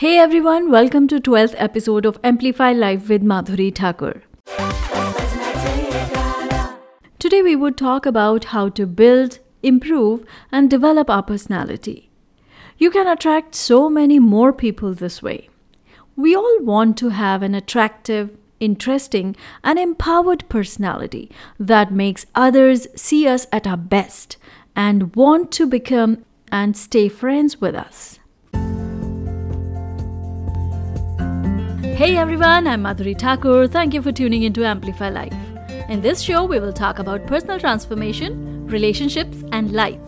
Hey everyone, welcome to 12th episode of Amplify Life with Madhuri Thakur. Today we would talk about how to build, improve and develop our personality. You can attract so many more people this way. We all want to have an attractive, interesting, and empowered personality that makes others see us at our best and want to become and stay friends with us. Hey everyone, I'm Madhuri Thakur. Thank you for tuning in to Amplify Life. In this show, we will talk about personal transformation, relationships, and life.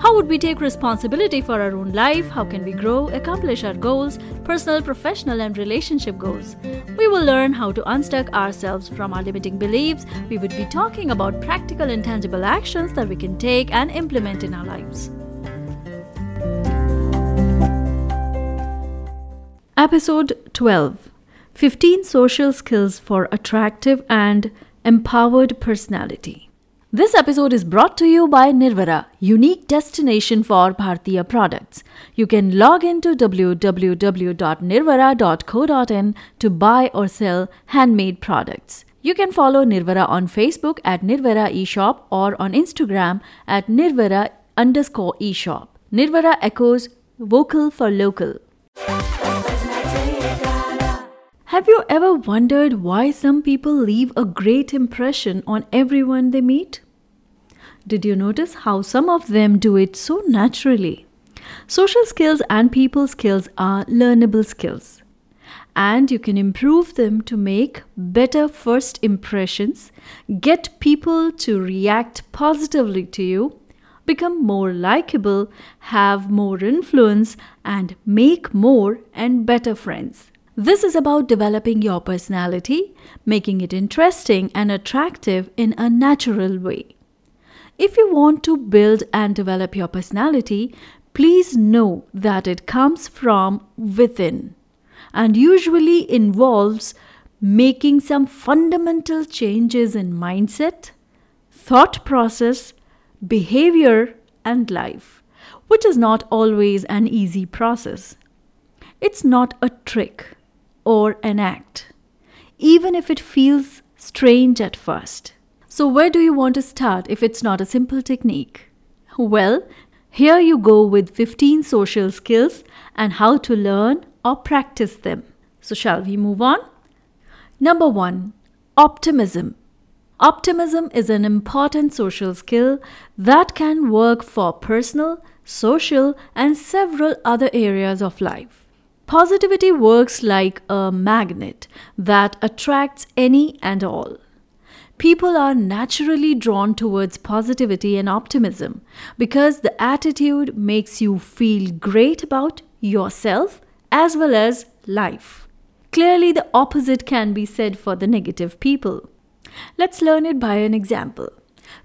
How would we take responsibility for our own life? How can we grow, accomplish our goals, personal, professional, and relationship goals? We will learn how to unstuck ourselves from our limiting beliefs. We would be talking about practical and tangible actions that we can take and implement in our lives. Episode 12 15 Social Skills for Attractive and Empowered Personality. This episode is brought to you by Nirvara, unique destination for Bhartiya products. You can log into www.nirvara.co.in to buy or sell handmade products. You can follow Nirvara on Facebook at Nirvara eShop or on Instagram at Nirvara underscore eShop. Nirvara echoes vocal for local. Have you ever wondered why some people leave a great impression on everyone they meet? Did you notice how some of them do it so naturally? Social skills and people skills are learnable skills, and you can improve them to make better first impressions, get people to react positively to you, become more likable, have more influence, and make more and better friends. This is about developing your personality, making it interesting and attractive in a natural way. If you want to build and develop your personality, please know that it comes from within and usually involves making some fundamental changes in mindset, thought process, behavior, and life, which is not always an easy process. It's not a trick or an act, even if it feels strange at first. So, where do you want to start if it's not a simple technique? Well, here you go with 15 social skills and how to learn or practice them. So, shall we move on? Number one, optimism. Optimism is an important social skill that can work for personal, social, and several other areas of life. Positivity works like a magnet that attracts any and all. People are naturally drawn towards positivity and optimism because the attitude makes you feel great about yourself as well as life. Clearly, the opposite can be said for the negative people. Let's learn it by an example.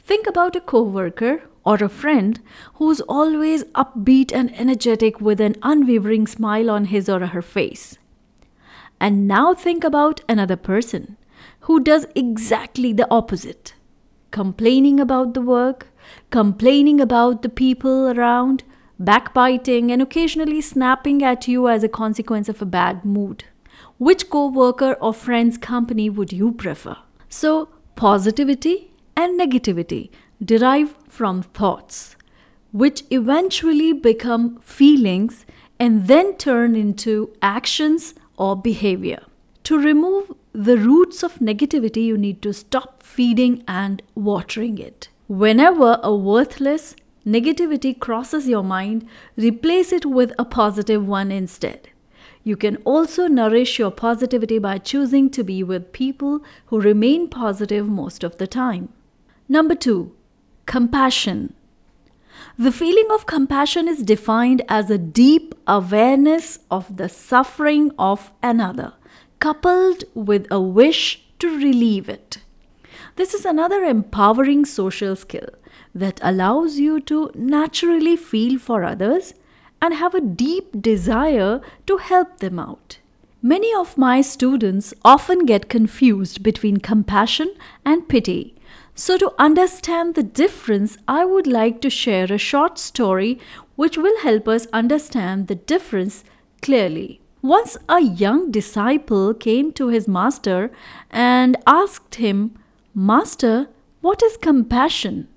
Think about a coworker or a friend who's always upbeat and energetic with an unwavering smile on his or her face. And now think about another person who does exactly the opposite complaining about the work, complaining about the people around, backbiting, and occasionally snapping at you as a consequence of a bad mood. Which co worker or friend's company would you prefer? So, positivity and negativity derive from thoughts, which eventually become feelings and then turn into actions or behavior. To remove the roots of negativity, you need to stop feeding and watering it. Whenever a worthless negativity crosses your mind, replace it with a positive one instead. You can also nourish your positivity by choosing to be with people who remain positive most of the time. Number two, compassion. The feeling of compassion is defined as a deep awareness of the suffering of another, coupled with a wish to relieve it. This is another empowering social skill that allows you to naturally feel for others and have a deep desire to help them out. Many of my students often get confused between compassion and pity so, to understand the difference, I would like to share a short story which will help us understand the difference clearly. Once a young disciple came to his master and asked him, Master, what is compassion?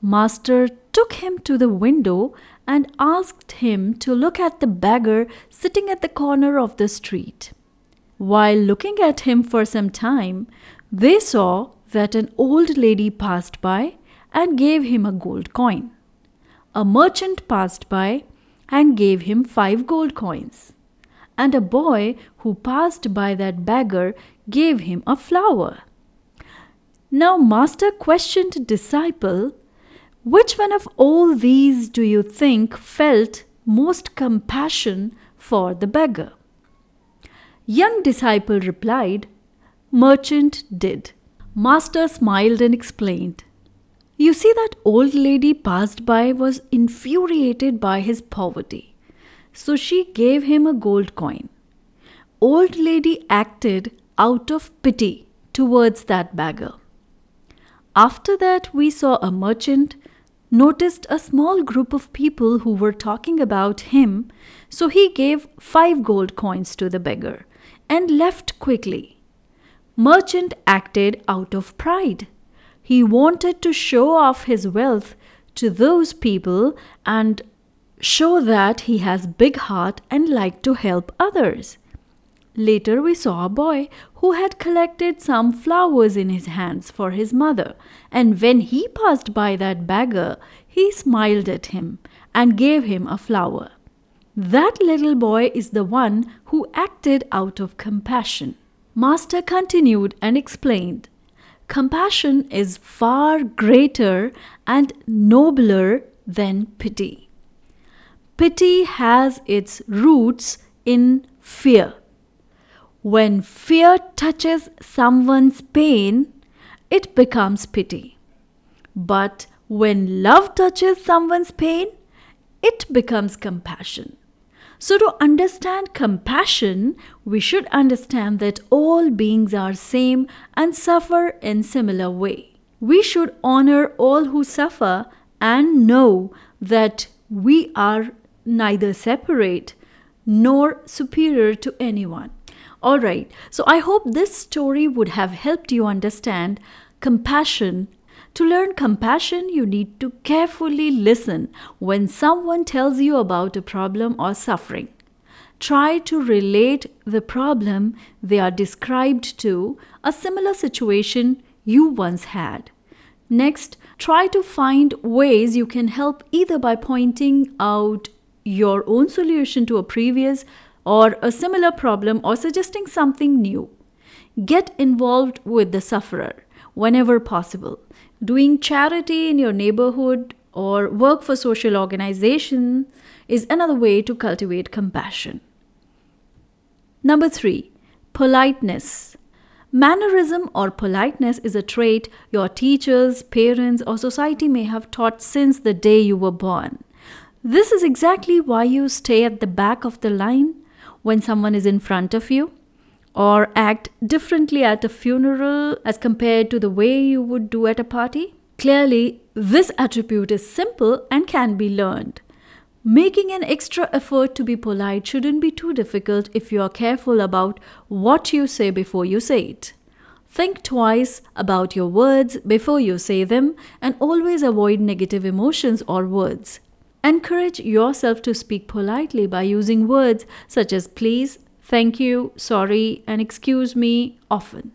Master took him to the window and asked him to look at the beggar sitting at the corner of the street. While looking at him for some time, they saw that an old lady passed by and gave him a gold coin. A merchant passed by and gave him five gold coins. And a boy who passed by that beggar gave him a flower. Now, Master questioned disciple, which one of all these do you think felt most compassion for the beggar? Young disciple replied, Merchant did. Master smiled and explained, You see, that old lady passed by was infuriated by his poverty. So she gave him a gold coin. Old lady acted out of pity towards that beggar. After that, we saw a merchant noticed a small group of people who were talking about him, so he gave five gold coins to the beggar and left quickly. Merchant acted out of pride. He wanted to show off his wealth to those people and show that he has big heart and like to help others. Later we saw a boy who had collected some flowers in his hands for his mother, and when he passed by that beggar, he smiled at him and gave him a flower. That little boy is the one who acted out of compassion. Master continued and explained Compassion is far greater and nobler than pity. Pity has its roots in fear. When fear touches someone's pain, it becomes pity. But when love touches someone's pain, it becomes compassion. So, to understand compassion, we should understand that all beings are same and suffer in similar way. We should honor all who suffer and know that we are neither separate nor superior to anyone. All right, so I hope this story would have helped you understand compassion. To learn compassion, you need to carefully listen when someone tells you about a problem or suffering. Try to relate the problem they are described to a similar situation you once had. Next, try to find ways you can help either by pointing out your own solution to a previous or a similar problem or suggesting something new. Get involved with the sufferer whenever possible. Doing charity in your neighborhood or work for social organization is another way to cultivate compassion. Number 3, politeness. Mannerism or politeness is a trait your teachers, parents, or society may have taught since the day you were born. This is exactly why you stay at the back of the line when someone is in front of you, or act differently at a funeral as compared to the way you would do at a party? Clearly, this attribute is simple and can be learned. Making an extra effort to be polite shouldn't be too difficult if you are careful about what you say before you say it. Think twice about your words before you say them and always avoid negative emotions or words. Encourage yourself to speak politely by using words such as please, thank you, sorry, and excuse me often.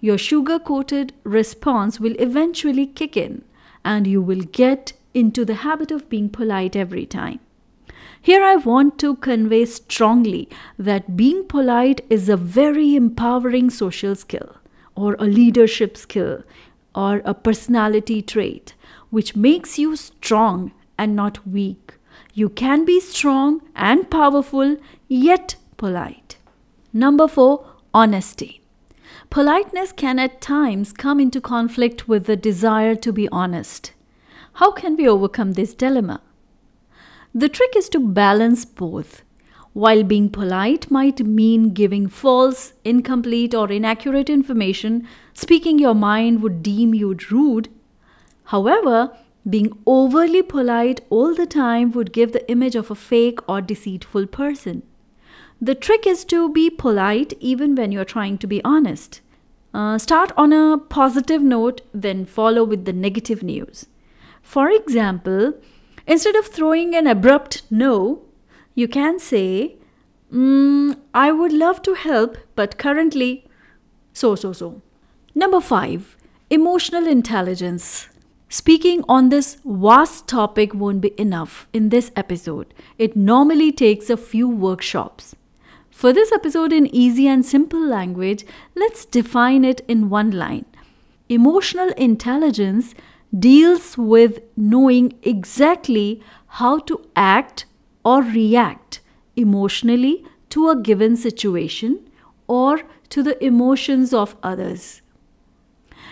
Your sugar coated response will eventually kick in and you will get into the habit of being polite every time. Here, I want to convey strongly that being polite is a very empowering social skill, or a leadership skill, or a personality trait, which makes you strong and not weak. You can be strong and powerful, yet polite. Number four, honesty. Politeness can at times come into conflict with the desire to be honest. How can we overcome this dilemma? The trick is to balance both. While being polite might mean giving false, incomplete, or inaccurate information, speaking your mind would deem you rude. However, being overly polite all the time would give the image of a fake or deceitful person. The trick is to be polite even when you're trying to be honest. Uh, start on a positive note, then follow with the negative news. For example, instead of throwing an abrupt no, you can say, mm, I would love to help, but currently, so, so, so. Number five, emotional intelligence. Speaking on this vast topic won't be enough in this episode. It normally takes a few workshops. For this episode, in easy and simple language, let's define it in one line. Emotional intelligence deals with knowing exactly how to act or react emotionally to a given situation or to the emotions of others.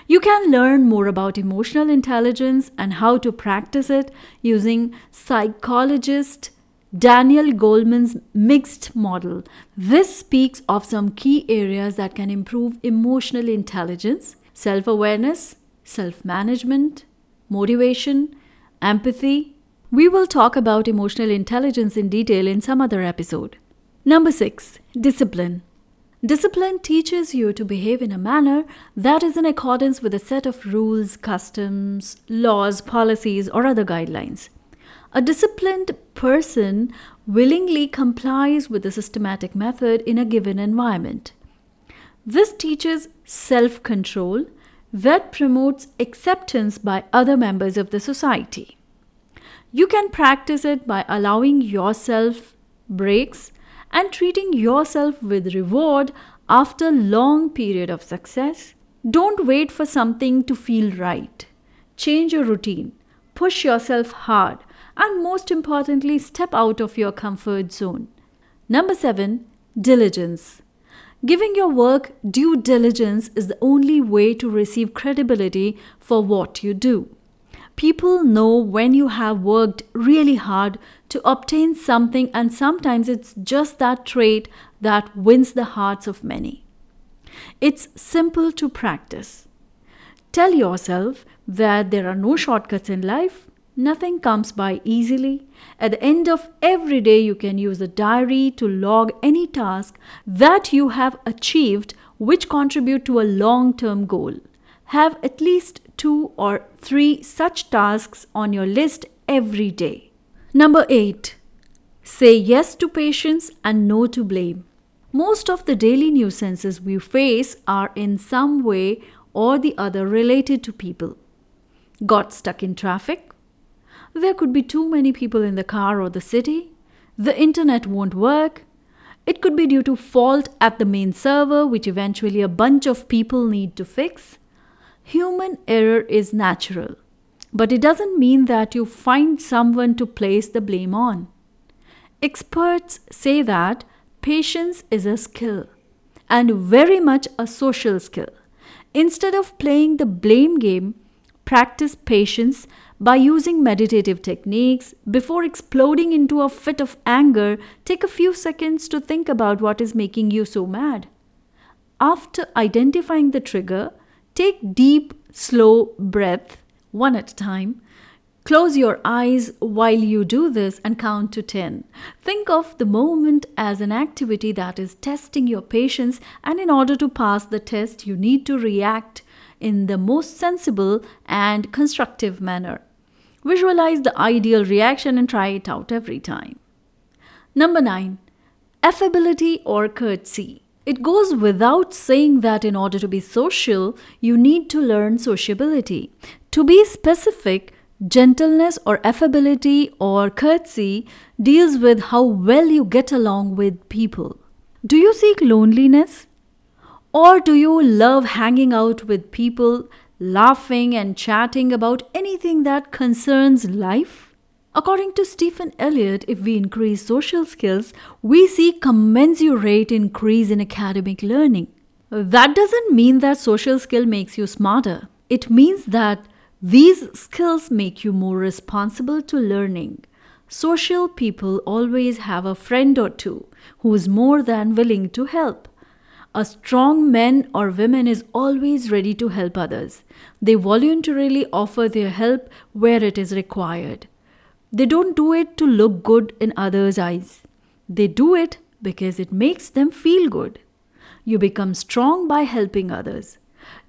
You can learn more about emotional intelligence and how to practice it using psychologist Daniel Goleman's mixed model. This speaks of some key areas that can improve emotional intelligence, self awareness, self management, motivation, empathy. We will talk about emotional intelligence in detail in some other episode. Number six, discipline. Discipline teaches you to behave in a manner that is in accordance with a set of rules, customs, laws, policies, or other guidelines. A disciplined person willingly complies with a systematic method in a given environment. This teaches self control that promotes acceptance by other members of the society. You can practice it by allowing yourself breaks and treating yourself with reward after long period of success. Don't wait for something to feel right. Change your routine. Push yourself hard and most importantly, step out of your comfort zone. Number seven, diligence. Giving your work due diligence is the only way to receive credibility for what you do. People know when you have worked really hard to obtain something, and sometimes it's just that trait that wins the hearts of many. It's simple to practice. Tell yourself that there are no shortcuts in life Nothing comes by easily. At the end of every day, you can use a diary to log any task that you have achieved which contribute to a long term goal. Have at least two or three such tasks on your list every day. Number 8. Say yes to patience and no to blame. Most of the daily nuisances we face are in some way or the other related to people. Got stuck in traffic? There could be too many people in the car or the city. The internet won't work. It could be due to fault at the main server, which eventually a bunch of people need to fix. Human error is natural, but it doesn't mean that you find someone to place the blame on. Experts say that patience is a skill and very much a social skill. Instead of playing the blame game, practice patience by using meditative techniques, before exploding into a fit of anger, take a few seconds to think about what is making you so mad. After identifying the trigger, take deep, slow breath, one at a time. Close your eyes while you do this and count to 10. Think of the moment as an activity that is testing your patience, and in order to pass the test, you need to react in the most sensible and constructive manner. Visualize the ideal reaction and try it out every time. Number 9. Affability or courtesy. It goes without saying that in order to be social, you need to learn sociability. To be specific, gentleness or affability or courtesy deals with how well you get along with people. Do you seek loneliness? Or do you love hanging out with people laughing and chatting about anything that concerns life? According to Stephen Elliott, if we increase social skills, we see commensurate increase in academic learning. That doesn't mean that social skill makes you smarter. It means that these skills make you more responsible to learning. Social people always have a friend or two who is more than willing to help. A strong man or woman is always ready to help others. They voluntarily offer their help where it is required. They don't do it to look good in others' eyes. They do it because it makes them feel good. You become strong by helping others.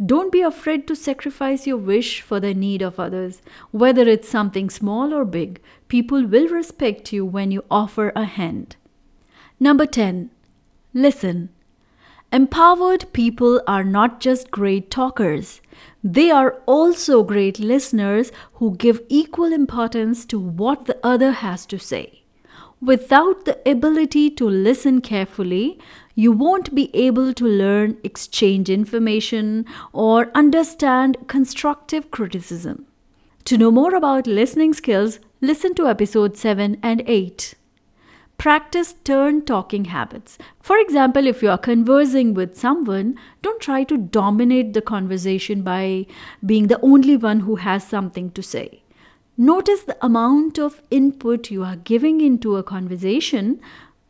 Don't be afraid to sacrifice your wish for the need of others. Whether it's something small or big, people will respect you when you offer a hand. Number 10. Listen. Empowered people are not just great talkers, they are also great listeners who give equal importance to what the other has to say. Without the ability to listen carefully, you won't be able to learn, exchange information, or understand constructive criticism. To know more about listening skills, listen to episode 7 and 8. Practice turn talking habits. For example, if you are conversing with someone, don't try to dominate the conversation by being the only one who has something to say. Notice the amount of input you are giving into a conversation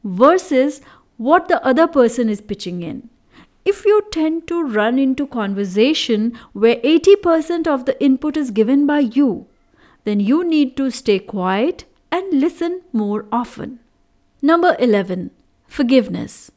versus what the other person is pitching in. If you tend to run into conversation where 80% of the input is given by you, then you need to stay quiet and listen more often. Number 11. Forgiveness.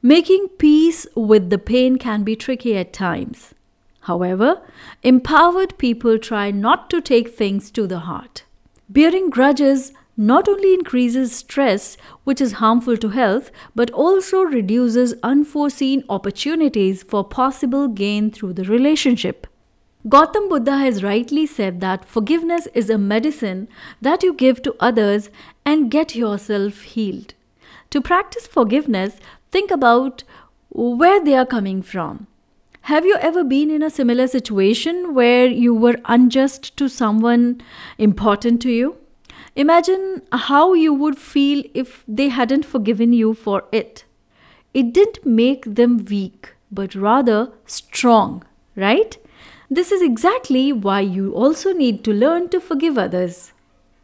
Making peace with the pain can be tricky at times. However, empowered people try not to take things to the heart. Bearing grudges not only increases stress, which is harmful to health, but also reduces unforeseen opportunities for possible gain through the relationship. Gautam Buddha has rightly said that forgiveness is a medicine that you give to others and get yourself healed. To practice forgiveness, think about where they are coming from. Have you ever been in a similar situation where you were unjust to someone important to you? Imagine how you would feel if they hadn't forgiven you for it. It didn't make them weak, but rather strong, right? This is exactly why you also need to learn to forgive others.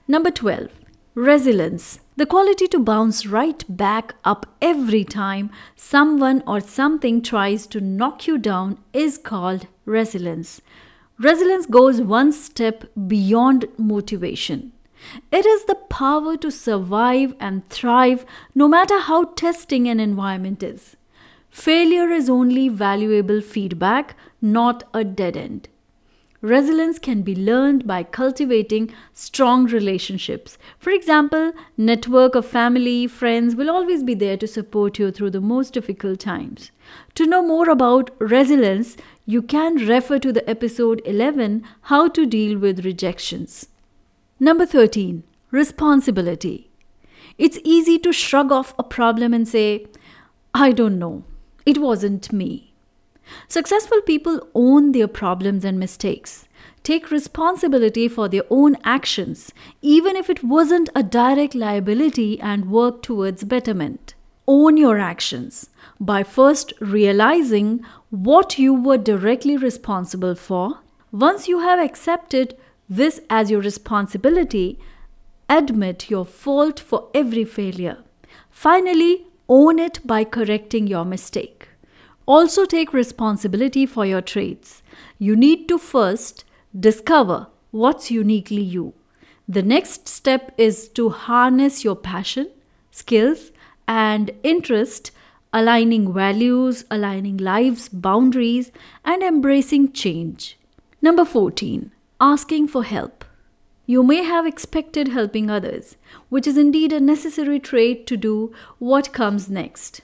Number 12. Resilience. The quality to bounce right back up every time someone or something tries to knock you down is called resilience. Resilience goes one step beyond motivation. It is the power to survive and thrive no matter how testing an environment is. Failure is only valuable feedback, not a dead end. Resilience can be learned by cultivating strong relationships. For example, network of family, friends will always be there to support you through the most difficult times. To know more about resilience, you can refer to the episode 11 How to Deal with Rejections. Number 13, responsibility. It's easy to shrug off a problem and say, I don't know, it wasn't me. Successful people own their problems and mistakes, take responsibility for their own actions, even if it wasn't a direct liability, and work towards betterment. Own your actions by first realizing what you were directly responsible for. Once you have accepted this as your responsibility. Admit your fault for every failure. Finally, own it by correcting your mistake. Also, take responsibility for your traits. You need to first discover what's uniquely you. The next step is to harness your passion, skills, and interest, aligning values, aligning life's boundaries, and embracing change. Number 14 asking for help. You may have expected helping others, which is indeed a necessary trait to do what comes next.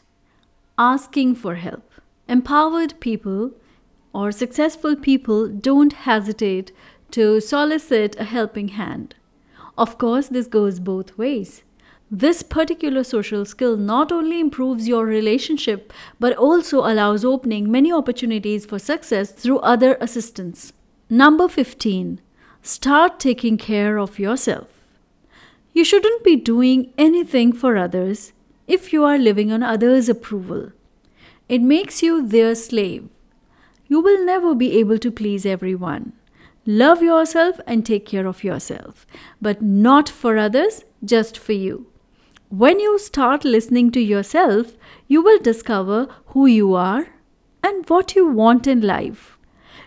Asking for help. Empowered people or successful people don't hesitate to solicit a helping hand. Of course, this goes both ways. This particular social skill not only improves your relationship but also allows opening many opportunities for success through other assistance. Number 15. Start taking care of yourself. You shouldn't be doing anything for others if you are living on others' approval. It makes you their slave. You will never be able to please everyone. Love yourself and take care of yourself, but not for others, just for you. When you start listening to yourself, you will discover who you are and what you want in life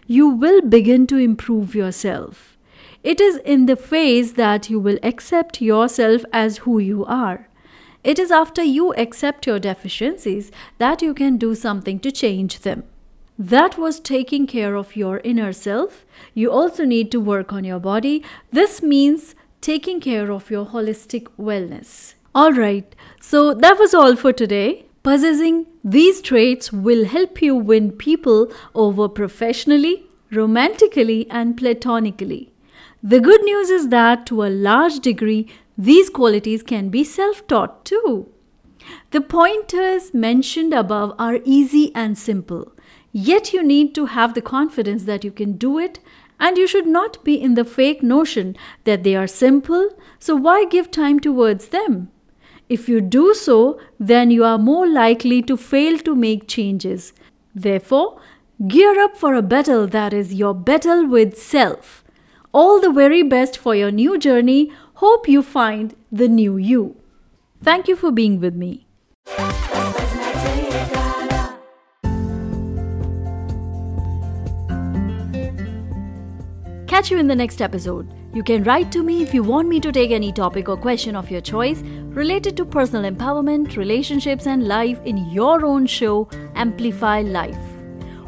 you will begin to improve yourself. It is in the phase that you will accept yourself as who you are. It is after you accept your deficiencies that you can do something to change them. That was taking care of your inner self. You also need to work on your body. This means taking care of your holistic wellness. Alright, so that was all for today. Possessing these traits will help you win people over professionally, romantically, and platonically. The good news is that to a large degree, these qualities can be self taught too. The pointers mentioned above are easy and simple. Yet you need to have the confidence that you can do it, and you should not be in the fake notion that they are simple, so why give time towards them? If you do so, then you are more likely to fail to make changes. Therefore, gear up for a battle that is your battle with self. All the very best for your new journey. Hope you find the new you. Thank you for being with me. Catch you in the next episode. You can write to me if you want me to take any topic or question of your choice related to personal empowerment, relationships, and life in your own show, Amplify Life.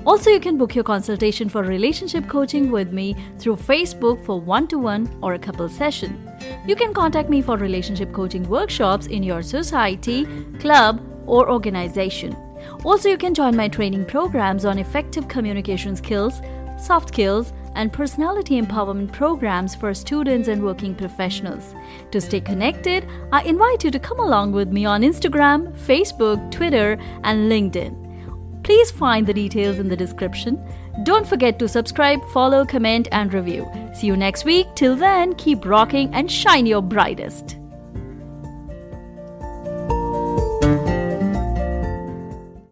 Also, you can book your consultation for relationship coaching with me through Facebook for one to one or a couple session. You can contact me for relationship coaching workshops in your society, club, or organization. Also, you can join my training programs on effective communication skills, soft skills, and personality empowerment programs for students and working professionals. To stay connected, I invite you to come along with me on Instagram, Facebook, Twitter, and LinkedIn. Please find the details in the description. Don't forget to subscribe, follow, comment, and review. See you next week. Till then, keep rocking and shine your brightest.